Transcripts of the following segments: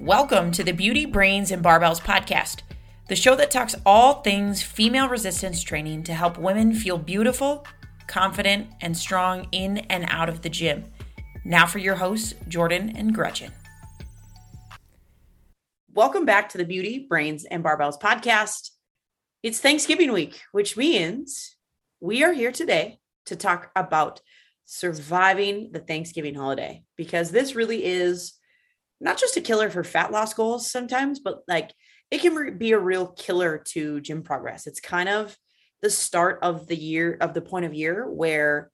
Welcome to the Beauty, Brains, and Barbells podcast, the show that talks all things female resistance training to help women feel beautiful, confident, and strong in and out of the gym. Now for your hosts, Jordan and Gretchen. Welcome back to the Beauty, Brains, and Barbells podcast. It's Thanksgiving week, which means we are here today to talk about surviving the Thanksgiving holiday because this really is not just a killer for fat loss goals sometimes, but like it can be a real killer to gym progress. It's kind of the start of the year of the point of year where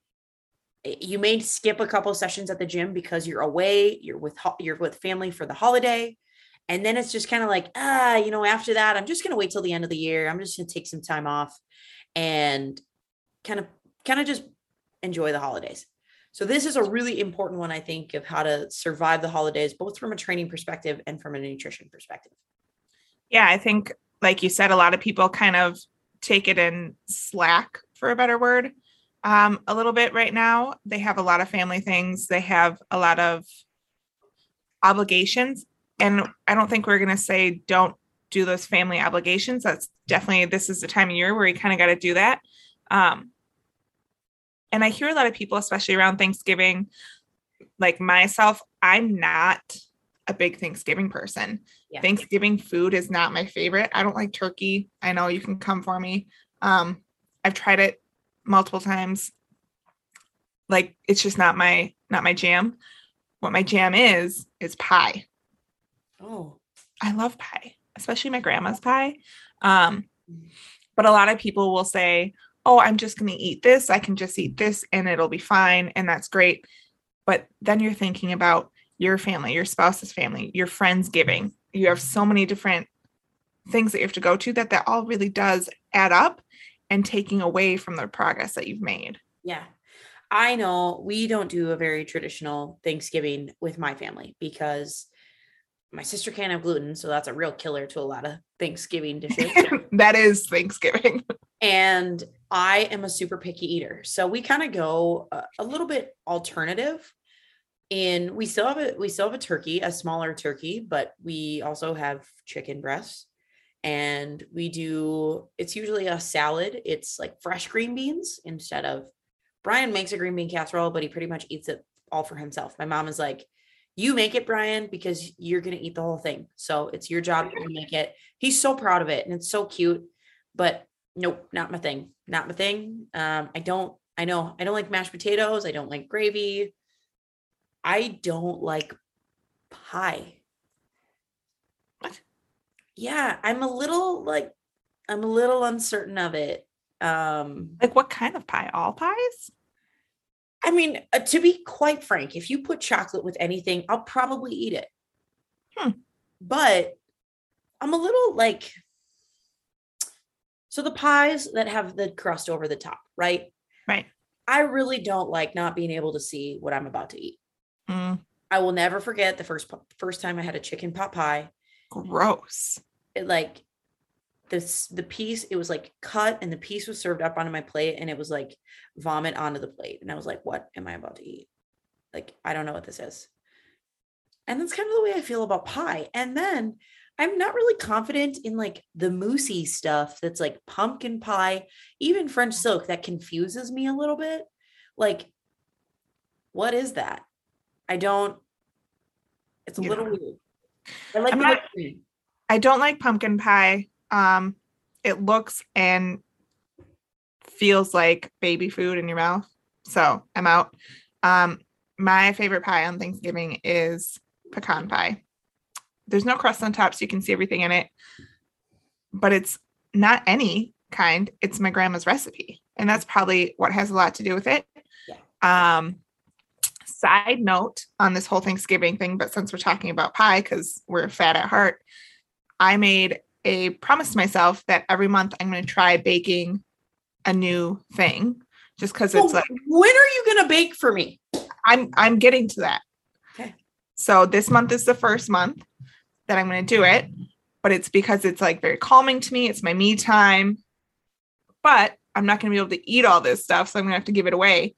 you may skip a couple sessions at the gym because you're away, you're with you're with family for the holiday, and then it's just kind of like ah, you know, after that, I'm just gonna wait till the end of the year. I'm just gonna take some time off and kind of kind of just enjoy the holidays. So this is a really important one, I think, of how to survive the holidays, both from a training perspective and from a nutrition perspective. Yeah, I think, like you said, a lot of people kind of take it in slack, for a better word, um, a little bit right now. They have a lot of family things. They have a lot of obligations, and I don't think we're going to say don't do those family obligations. That's definitely this is the time of year where you kind of got to do that. Um, and I hear a lot of people, especially around Thanksgiving, like myself, I'm not a big Thanksgiving person. Yeah. Thanksgiving food is not my favorite. I don't like turkey. I know you can come for me. Um, I've tried it multiple times. Like it's just not my not my jam. What my jam is is pie. Oh. I love pie, especially my grandma's pie. Um, but a lot of people will say, oh, I'm just going to eat this. I can just eat this and it'll be fine. And that's great. But then you're thinking about your family, your spouse's family, your friends giving. You have so many different things that you have to go to that that all really does add up and taking away from the progress that you've made. Yeah. I know we don't do a very traditional Thanksgiving with my family because my sister can't have gluten, so that's a real killer to a lot of Thanksgiving dishes. that is Thanksgiving. and I am a super picky eater. So we kind of go a, a, little bit alternative. And we still have a we still have a turkey, a smaller turkey, but we also have chicken breasts. And we do it's usually a salad. It's like fresh green beans instead of Brian makes a green bean casserole, but he pretty much eats it all for himself. My mom is like, you make it, Brian, because you're going to eat the whole thing. So it's your job to make it. He's so proud of it and it's so cute, but nope, not my thing. Not my thing. Um, I don't, I know I don't like mashed potatoes. I don't like gravy. I don't like pie. What? Yeah, I'm a little like, I'm a little uncertain of it. Um, like what kind of pie? All pies? I mean, uh, to be quite frank, if you put chocolate with anything, I'll probably eat it. Hmm. But I'm a little like, so the pies that have the crust over the top, right? Right. I really don't like not being able to see what I'm about to eat. Mm. I will never forget the first first time I had a chicken pot pie. Gross. It like this the piece it was like cut and the piece was served up onto my plate and it was like vomit onto the plate and i was like what am i about to eat like i don't know what this is and that's kind of the way i feel about pie and then i'm not really confident in like the moussey stuff that's like pumpkin pie even french silk that confuses me a little bit like what is that i don't it's a yeah. little weird i like not, I don't like pumpkin pie um, it looks and feels like baby food in your mouth. So I'm out. Um, my favorite pie on Thanksgiving is pecan pie. There's no crust on top, so you can see everything in it. But it's not any kind, it's my grandma's recipe. And that's probably what has a lot to do with it. Yeah. Um, side note on this whole Thanksgiving thing, but since we're talking about pie, because we're fat at heart, I made a promise to myself that every month I'm going to try baking a new thing just because it's like when are you going to bake for me i'm i'm getting to that okay so this month is the first month that i'm going to do it but it's because it's like very calming to me it's my me time but i'm not going to be able to eat all this stuff so i'm going to have to give it away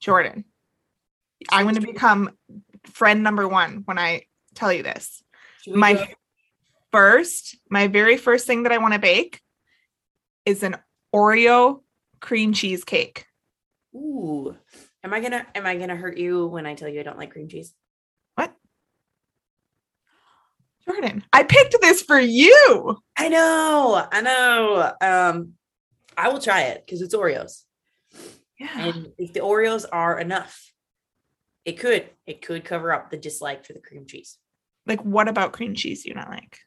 jordan i'm going to become friend number one when i tell you this my first, my very first thing that I want to bake is an Oreo cream cheese cake. Ooh. Am I gonna am I gonna hurt you when I tell you I don't like cream cheese? What? Jordan, I picked this for you. I know, I know. Um, I will try it because it's Oreos. Yeah. And if the Oreos are enough, it could it could cover up the dislike for the cream cheese. Like, what about cream cheese you not like?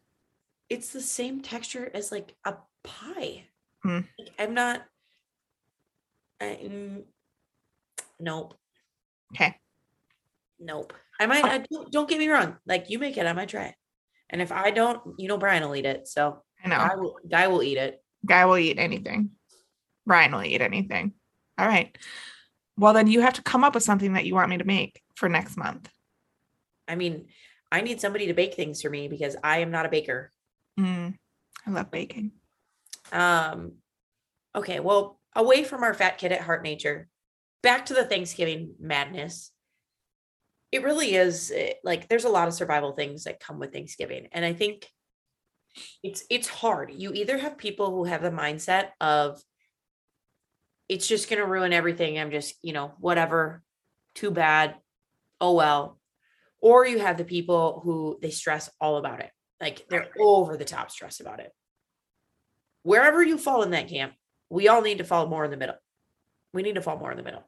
It's the same texture as like a pie. Hmm. Like, I'm not. I, mm, nope. Okay. Nope. I might. I, don't, don't get me wrong. Like you make it, I might try it. And if I don't, you know, Brian will eat it. So I know. I will. Guy will eat it. Guy will eat anything. Brian will eat anything. All right. Well, then you have to come up with something that you want me to make for next month. I mean, I need somebody to bake things for me because I am not a baker. Mm, I love baking. Um, okay, well, away from our fat kid at heart nature, back to the Thanksgiving madness. It really is eh, like there's a lot of survival things that come with Thanksgiving, and I think it's it's hard. You either have people who have the mindset of it's just going to ruin everything. I'm just, you know, whatever, too bad. Oh well. Or you have the people who they stress all about it. Like they're over the top stress about it. Wherever you fall in that camp, we all need to fall more in the middle. We need to fall more in the middle.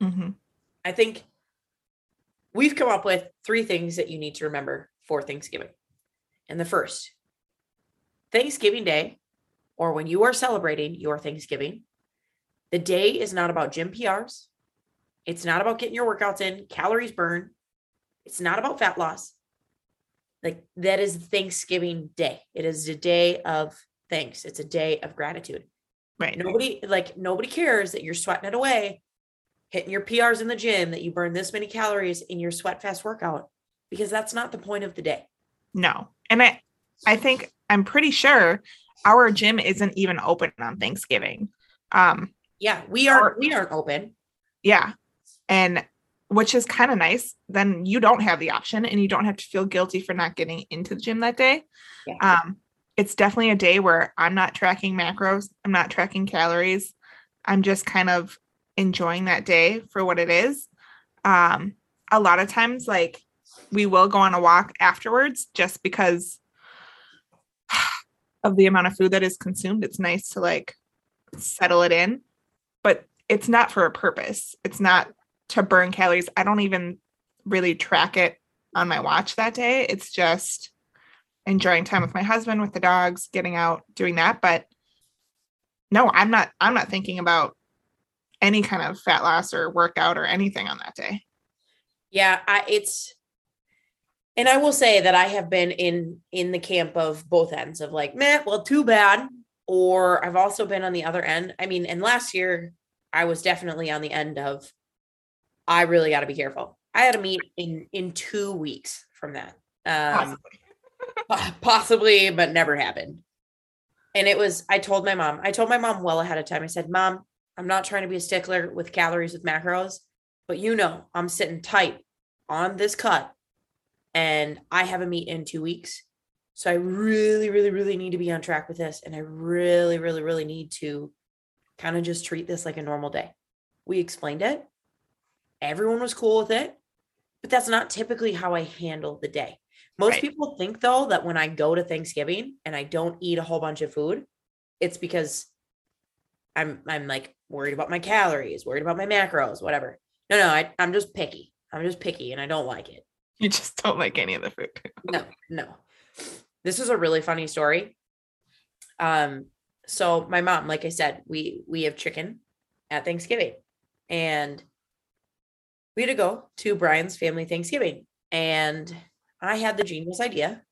hmm I think we've come up with three things that you need to remember for Thanksgiving. And the first, Thanksgiving Day, or when you are celebrating your Thanksgiving, the day is not about gym PRs. It's not about getting your workouts in, calories burned. It's not about fat loss. Like that is Thanksgiving Day. It is a day of thanks. It's a day of gratitude. Right. Nobody like nobody cares that you're sweating it away, hitting your PRs in the gym, that you burn this many calories in your sweat fast workout, because that's not the point of the day. No. And I I think I'm pretty sure our gym isn't even open on Thanksgiving. Um Yeah, we are we aren't open. yeah. And which is kind of nice. Then you don't have the option and you don't have to feel guilty for not getting into the gym that day. Yeah. Um it's definitely a day where I'm not tracking macros, I'm not tracking calories. I'm just kind of enjoying that day for what it is. Um a lot of times like we will go on a walk afterwards just because of the amount of food that is consumed. It's nice to like settle it in, but it's not for a purpose. It's not to burn calories. I don't even really track it on my watch that day. It's just enjoying time with my husband, with the dogs, getting out, doing that. But no, I'm not I'm not thinking about any kind of fat loss or workout or anything on that day. Yeah, I it's and I will say that I have been in in the camp of both ends of like, meh, well, too bad. Or I've also been on the other end. I mean, and last year I was definitely on the end of I really got to be careful. I had a meet in in two weeks from that. Um Possibly. possibly, but never happened. And it was, I told my mom, I told my mom well ahead of time. I said, Mom, I'm not trying to be a stickler with calories with macros, but you know, I'm sitting tight on this cut and I have a meet in two weeks. So I really, really, really need to be on track with this. And I really, really, really need to kind of just treat this like a normal day. We explained it. Everyone was cool with it, but that's not typically how I handle the day. Most Right. people think though that when I go to Thanksgiving and I don't eat a whole bunch of food, it's because I'm I'm like worried about my calories, worried about my macros, whatever. No, no, I, I'm just picky. I'm just picky and I don't like it. You just don't like any of the food. No, no. This is a really funny story. Um, so my mom, like I said, we we have chicken at Thanksgiving, and we had to go to Brian's family Thanksgiving, and I had the genius idea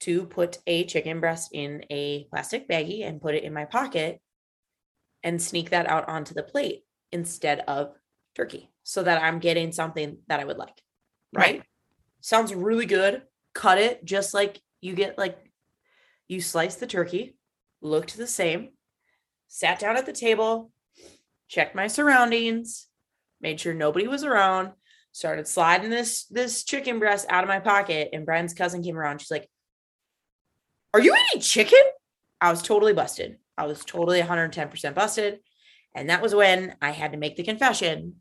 to put a chicken breast in a plastic baggie and put it in my pocket and sneak that out onto the plate instead of turkey so that I'm getting something that I would like. Right? Right. Sounds really good. Cut it just like you get like you slice the turkey, looked the same, sat down at the table, checked my surroundings, made sure nobody was around, started sliding this this chicken breast out of my pocket, and Brian's cousin came around. She's like, "Are you eating chicken?" I was totally busted. I was totally 110% busted. And that was when I had to make the confession.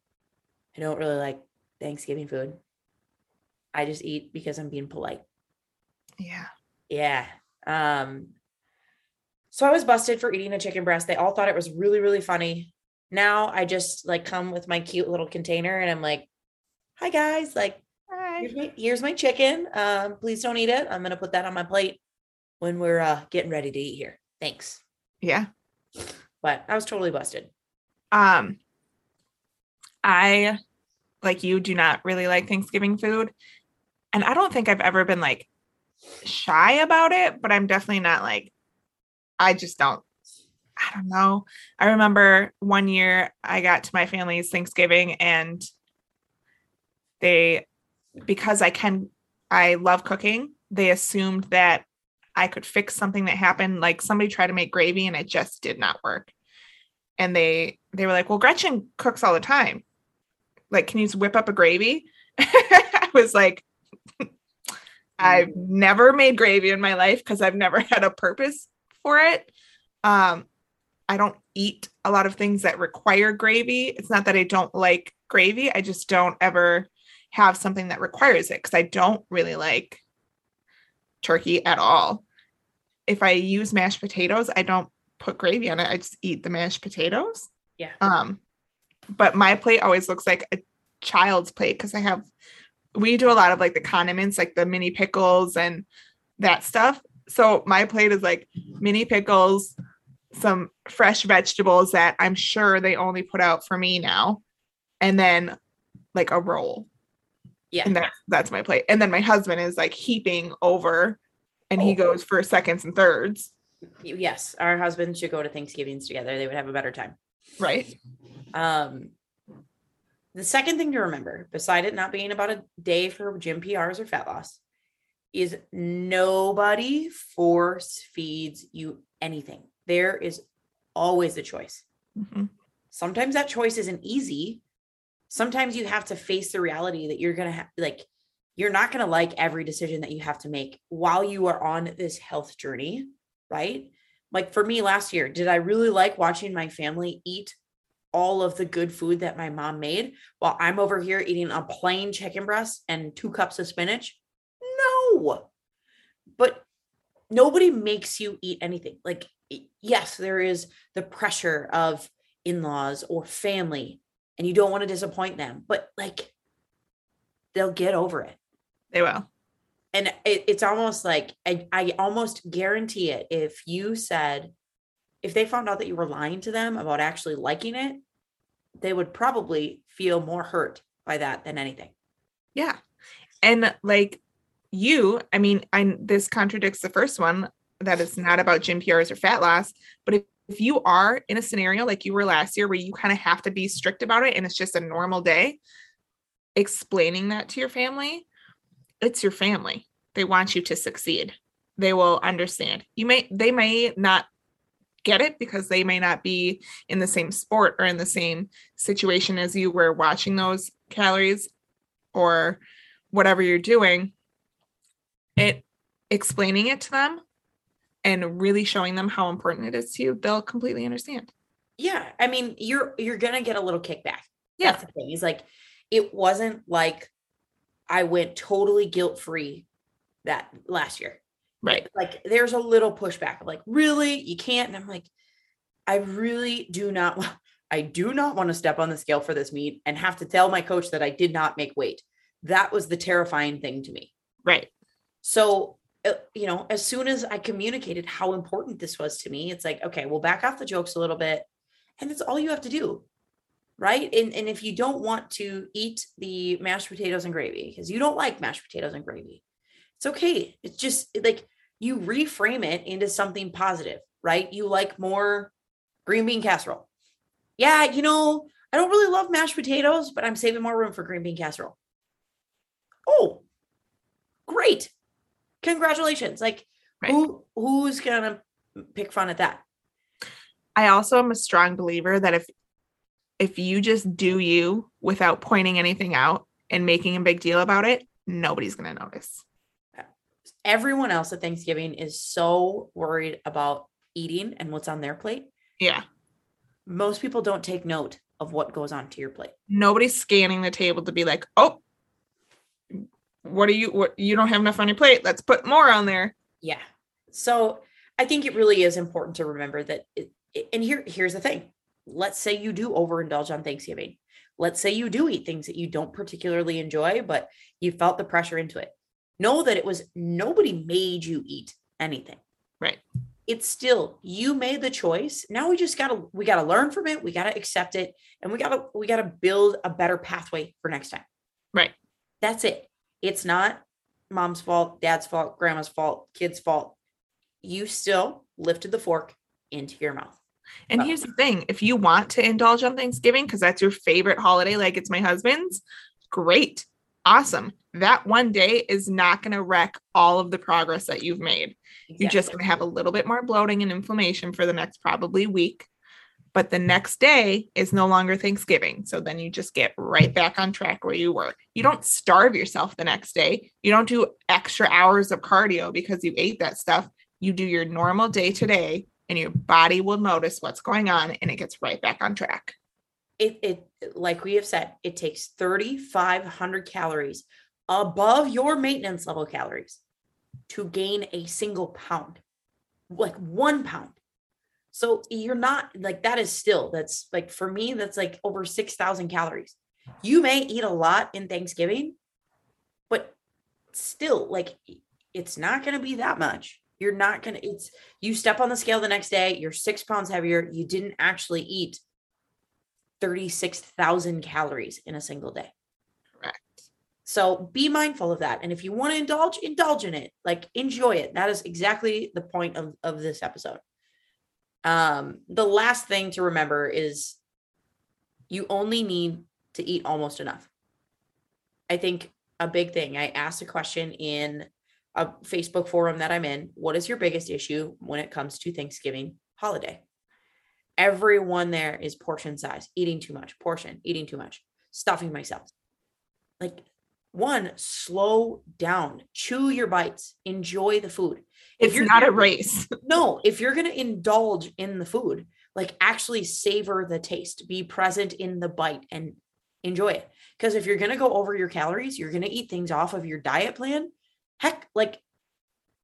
I don't really like Thanksgiving food. I just eat because I'm being polite. Yeah. Yeah. Um so I was busted for eating a chicken breast. They all thought it was really really funny. Now I just like come with my cute little container and I'm like, "Hi guys, like Hi. here's my, here's my chicken. Um please don't eat it. I'm going to put that on my plate when we're uh getting ready to eat here. Thanks." Yeah. But I was totally busted. Um I like you do not really like Thanksgiving food. And I don't think I've ever been like shy about it, but I'm definitely not like I just don't I don't know. I remember one year I got to my family's Thanksgiving and they because I can I love cooking, they assumed that I could fix something that happened like somebody tried to make gravy and it just did not work. And they they were like, "Well, Gretchen cooks all the time. Like, can you just whip up a gravy?" I was like, I've never made gravy in my life because I've never had a purpose for it. Um, I don't eat a lot of things that require gravy. It's not that I don't like gravy, I just don't ever have something that requires it because I don't really like turkey at all. If I use mashed potatoes, I don't put gravy on it. I just eat the mashed potatoes. Yeah. Um, but my plate always looks like a child's plate because I have we do a lot of like the condiments, like the mini pickles and that stuff. So my plate is like mini pickles, some fresh vegetables that I'm sure they only put out for me now, and then like a roll. Yeah. And that's that's my plate. And then my husband is like heaping over and he Oh. goes for seconds and thirds. Yes, our husbands should go to Thanksgivings together. They would have a better time. Right. Um, the second thing to remember, beside it not being about a day for gym PRs or fat loss, is nobody force feeds you anything. There is always a choice. Mhm. Sometimes that choice isn't easy. Sometimes you have to face the reality that you're going to have, like, you're not going to like every decision that you have to make while you are on this health journey, right? Like for me last year, did I really like watching my family eat all of the good food that my mom made while I'm over here eating a plain chicken breast and two cups of spinach? No. But nobody makes you eat anything. Like, yes, there is the pressure of in laws or family, and you don't want to disappoint them, but like, they'll get over it. They will. And it, it's almost like I, I almost guarantee it if you said, if they found out that you were lying to them about actually liking it, they would probably feel more hurt by that than anything. Yeah. And like you, I mean, I this contradicts the first one that it's not about gym PRs or fat loss, but if, if you are in a scenario like you were last year where you kind of have to be strict about it and it's just a normal day, explaining that to your family, it's your family. They want you to succeed. They will understand. You may they may not get it because they may not be in the same sport or in the same situation as you were watching those calories or whatever you're doing it explaining it to them and really showing them how important it is to you they'll completely understand Yeah. I mean, you're you're gonna get a little kickback. Yeah. That's the thing. He's like, it wasn't like I went totally guilt-free that last year. right like there's a little pushback of like really you can't and i'm like i really do not i do not want to step on the scale for this meet and have to tell my coach that i did not make weight that was the terrifying thing to me right so Uh, you know as soon as i communicated how important this was to me it's like okay we'll back off the jokes a little bit and it's all you have to do right? And, and if you don't want to eat the mashed potatoes and gravy because you don't like mashed potatoes and gravy it's okay. It's just like you reframe it into something positive right? You like more green bean casserole. Yeah you know i don't really love mashed potatoes but i'm saving more room for green bean casserole. Oh great congratulations like Right. who who's gonna pick fun at that i also am a strong believer that if if you just do you without pointing anything out and making a big deal about it, nobody's going to notice. Everyone else at Thanksgiving is so worried about eating and what's on their plate. Yeah. Most people don't take note of what goes onto your plate. Nobody's scanning the table to be like, "Oh, what do you what you don't have enough on your plate? Let's put more on there." Yeah. So, I think it really is important to remember that it, and here here's the thing. Let's say you do overindulge on Thanksgiving. Let's say you do eat things that you don't particularly enjoy, but you felt the pressure into it. Know that it was nobody made you eat anything. Right. It's still you made the choice. Now we just gotta we gotta learn from it. We gotta accept it, and we gotta we gotta build a better pathway for next time. Right. That's it. It's not mom's fault, dad's fault, grandma's fault, kid's fault. You still lifted the fork into your mouth. And Oh. here's the thing if you want to indulge on Thanksgiving because that's your favorite holiday, like it's my husband's, great. Awesome. That one day is not going to wreck all of the progress that you've made. You're just going to have a little bit more bloating and inflammation for the next probably week. But the next day is no longer Thanksgiving. So then you just get right back on track where you were. You don't starve yourself the next day. You don't do extra hours of cardio because you ate that stuff. You do your normal day today and your body will notice what's going on and it gets right back on track. it, it like we have said it takes 3500 calories above your maintenance level calories to gain a single pound like one pound so you're not like that is still that's like for me that's like over 6000 calories you may eat a lot in thanksgiving but still like it's not going to be that much you're not going to it's you step on the scale the next day you're six pounds heavier you didn't actually eat 36,000 calories in a single day. Correct. So be mindful of that. And if you want to indulge, indulge in it. Like enjoy it. That is exactly the point of, of this episode. Um, the last thing to remember is you only need to eat almost enough. I think a big thing. I asked a question in a Facebook forum that I'm in. What is your biggest issue when it comes to Thanksgiving holiday? Everyone there is portion size, eating too much, portion, eating too much, stuffing myself. Like, one, slow down, chew your bites, enjoy the food. if it's not a race. No, if you're going to indulge in the food, like actually savor the taste, be present in the bite and enjoy it. Because if you're going to go over your calories, you're going to eat things off of your diet plan. Heck, like,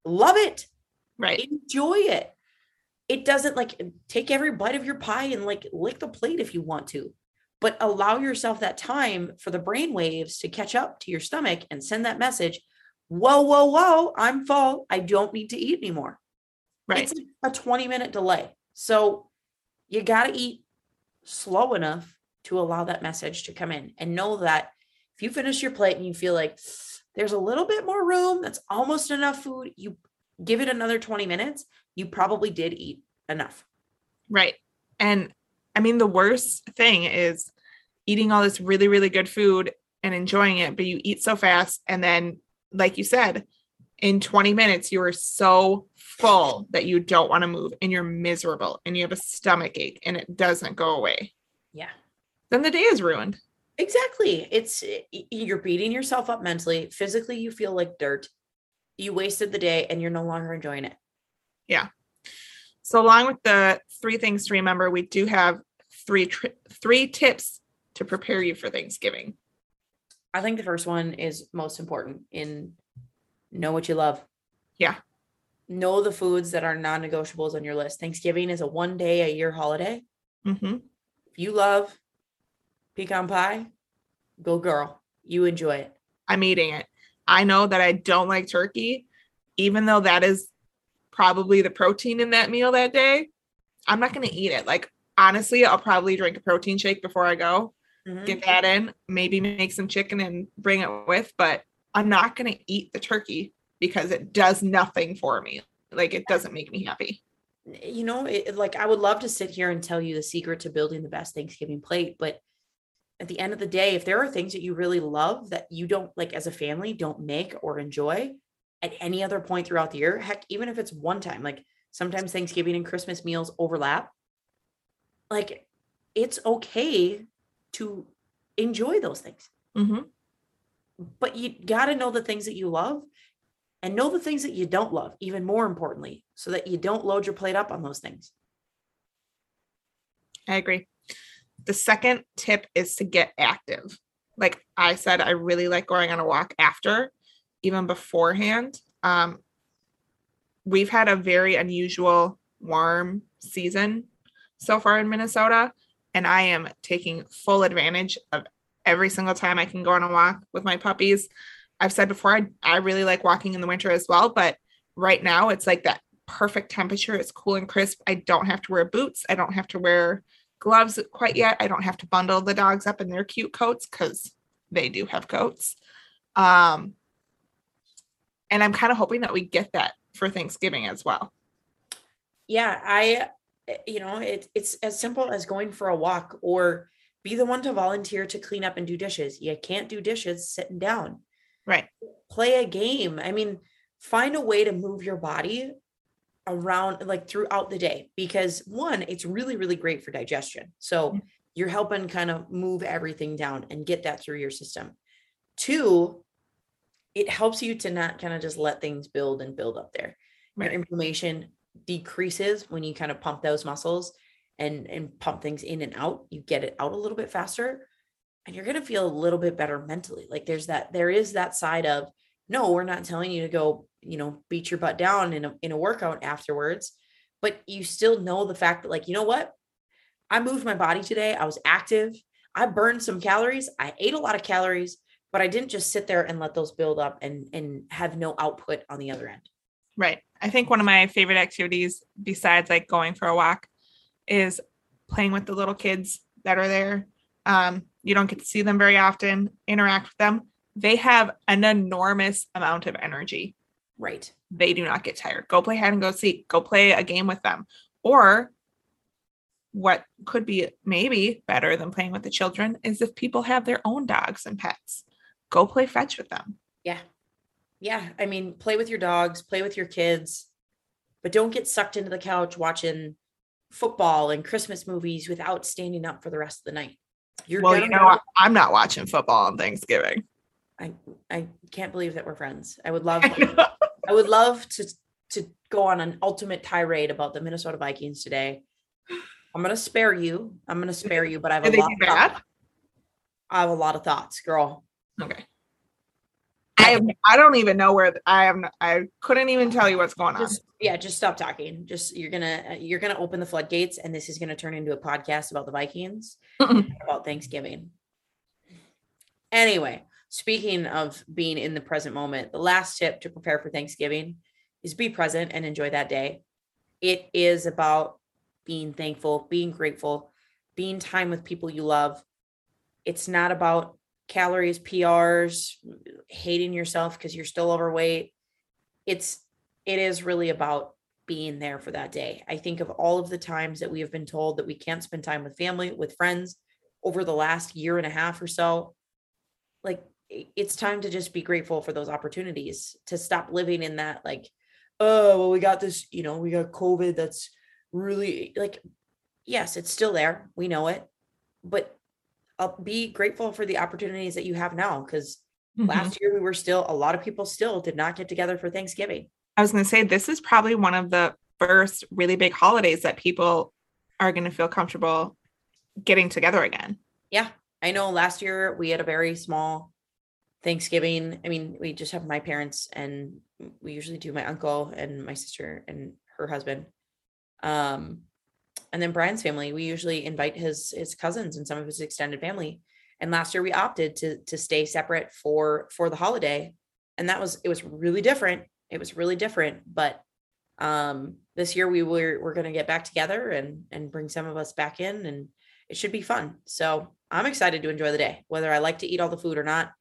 love it Right. enjoy it. It doesn't like take every bite of your pie and like lick the plate if you want to, but allow yourself that time for the brain waves to catch up to your stomach and send that message. Whoa, whoa, whoa, I'm full. I don't need to eat anymore. Right. It's a 20 minute delay. So you got to eat slow enough to allow that message to come in and know that if you finish your plate and you feel like there's a little bit more room, that's almost enough food, you give it another 20 minutes, you probably did eat enough. Right. And I mean, the worst thing is eating all this really, really good food and enjoying it, but you eat so fast. And then, like you said, in 20 minutes, you are so full that you don't want to move and you're miserable and you have a stomach ache and it doesn't go away. Yeah. Then the day is ruined. Exactly. It's you're beating yourself up mentally, physically you feel like dirt. You wasted the day and you're no longer enjoying it. Yeah. So, along with the three things to remember, we do have three tri- three tips to prepare you for Thanksgiving. I think the first one is most important in know what you love. Yeah. Know the foods that are non-negotiables on your list. Thanksgiving is a one day a year holiday. Mm-hmm. If you love pecan pie, go girl. You enjoy it. I'm eating it. I know that I don't like turkey, even though that is probably the protein in that meal that day. I'm not going to eat it. Like, honestly, I'll probably drink a protein shake before I go, Mhm. get that in, maybe make some chicken and bring it with, but I'm not going to eat the turkey because it does nothing for me. Like, it doesn't make me happy. you know, it- like I would love to sit here and tell you the secret to building the best Thanksgiving plate, but at the end of the day, if there are things that you really love that you don't like as a family don't make or enjoy at any other point throughout the year, heck, even if it's one time, like sometimes Thanksgiving and Christmas meals overlap, like it's okay to enjoy those things. hmm but you got to know the things that you love and know the things that you don't love, even more importantly, so that you don't load your plate up on those things. I agree. The second tip is to get active. Like I said, I really like going on a walk after, even beforehand. Um, we've had a very unusual warm season so far in Minnesota, and I am taking full advantage of every single time I can go on a walk with my puppies. I've said before, I, I really like walking in the winter as well, but right now it's like that perfect temperature. It's cool and crisp. I don't have to wear boots. I don't have to wear gloves quite yet. I don't have to bundle the dogs up in their cute coats because they do have coats. Um, and I'm kind of hoping that we get that for Thanksgiving as well. Yeah, I, you know, it, it's as simple as going for a walk or be the one to volunteer to clean up and do dishes. You can't do dishes sitting down. Right. Play a game. I mean, find a way to move your body around like throughout the day because one, it's really, really great for digestion. So mm-hmm. you're helping kind of move everything down and get that through your system. Two, it helps you to not kind of just let things build and build up there. Right. Your inflammation decreases when you kind of pump those muscles and and pump things in and out. You get it out a little bit faster and you're going to feel a little bit better mentally. Like there's that there is that side of no, we're not telling you to go, you know, beat your butt down in a in a workout afterwards, but you still know the fact that like, you know what? I moved my body today. I was active. I burned some calories. I ate a lot of calories, but I didn't just sit there and let those build up and and have no output on the other end. Right. I think one of my favorite activities besides like going for a walk is playing with the little kids that are there. Um, you don't get to see them very often, interact with them they have an enormous amount of energy. Right. They do not get tired. Go play hide and go seek. Go play a game with them. Or what could be maybe better than playing with the children is if people have their own dogs and pets. Go play fetch with them. Yeah. Yeah. I mean, play with your dogs, play with your kids, but don't get sucked into the couch watching football and Christmas movies without standing up for the rest of the night. You're well, you know, I'm not watching football on Thanksgiving. I I can't believe that we're friends. I would love I, I would love to to go on an ultimate tirade about the Minnesota Vikings today. I'm gonna spare you. I'm gonna spare you, but I have a lot. Of I have a lot of thoughts, girl. Okay. I I don't even know where I am. I couldn't even tell you what's going on. Just, yeah, just stop talking. Just you're gonna you're gonna open the floodgates, and this is gonna turn into a podcast about the Vikings, about Thanksgiving. Anyway, Speaking of being in the present moment, the last tip to prepare for Thanksgiving is be present and enjoy that day. It is about being thankful, being grateful, being time with people you love. It's not about calories, PRs, hating yourself because you're still overweight. It's it is really about being there for that day. I think of all of the times that we have been told that we can't spend time with family, with friends over the last year and a half or so. Like it's time to just be grateful for those opportunities to stop living in that like oh well we got this you know we got covid that's really like yes it's still there we know it but uh, be grateful for the opportunities that you have now because mm-hmm. last year we were still a lot of people still did not get together for Thanksgiving. I was going to say this is probably one of the first really big holidays that people are going to feel comfortable getting together again. Yeah. I know last year we had a very small Thanksgiving, I mean, we just have my parents and we usually do my uncle and my sister and her husband. Um, and then Brian's family, we usually invite his his cousins and some of his extended family. And last year we opted to to stay separate for for the holiday. And that was it was really different. It was really different, but um this year we were we're going to get back together and and bring some of us back in and it should be fun. So, I'm excited to enjoy the day, whether I like to eat all the food or not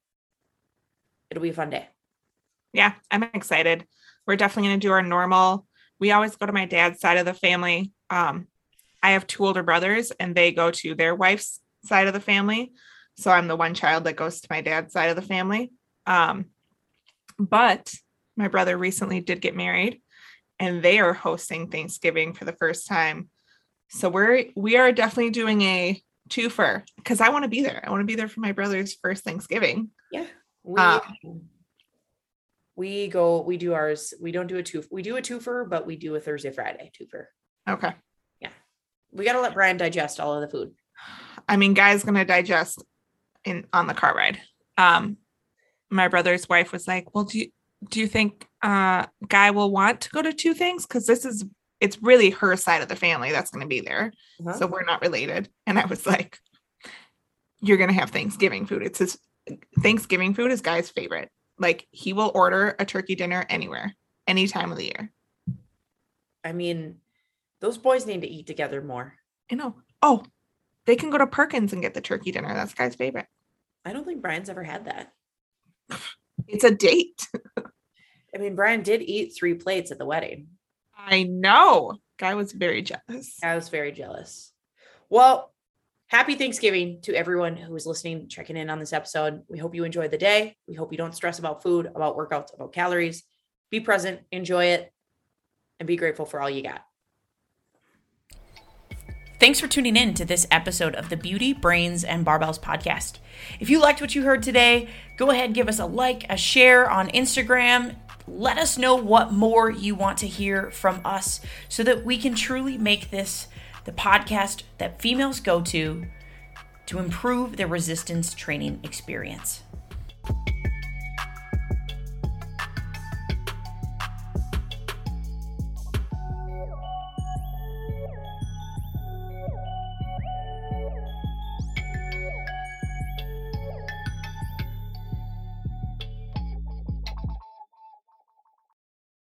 it'll be a fun day. Yeah, I'm excited. We're definitely going to do our normal. We always go to my dad's side of the family. Um, I have two older brothers, and they go to their wife's side of the family. So I'm the one child that goes to my dad's side of the family. Um, but my brother recently did get married, and they are hosting Thanksgiving for the first time. So we're we are definitely doing a twofer because I want to be there. I want to be there for my brother's first Thanksgiving. Yeah We um, we go we do ours. We don't do a two we do a twofer, but we do a Thursday Friday twofer. Okay. We got to let Brian digest all of the food. I mean, guy's going to digest in on the car ride. Um my brother's wife was like, "Well, do you do you think uh guy will want to go to two things cuz this is it's really her side of the family that's going to be there. Uh-huh. So we're not related." And I was like, "You're going to have Thanksgiving food. It's his Thanksgiving food is guy's favorite. Like he will order a turkey dinner anywhere, any time of the year. I mean, those boys need to eat together more. I know. Oh, they can go to Perkins and get the turkey dinner. That's guy's favorite. I don't think Brian's ever had that. It's a date. I mean, Brian did eat three plates at the wedding. I know. Guy was very jealous. I was very jealous. Well, happy Thanksgiving to everyone who is listening, checking in on this episode. We hope you enjoy the day. We hope you don't stress about food, about workouts, about calories. Be present, enjoy it, and be grateful for all you got. Thanks for tuning in to this episode of the Beauty, Brains, and Barbells podcast. If you liked what you heard today, go ahead, give us a like, a share on Instagram. Let us know what more you want to hear from us so that we can truly make this the podcast that females go to to improve their resistance training experience.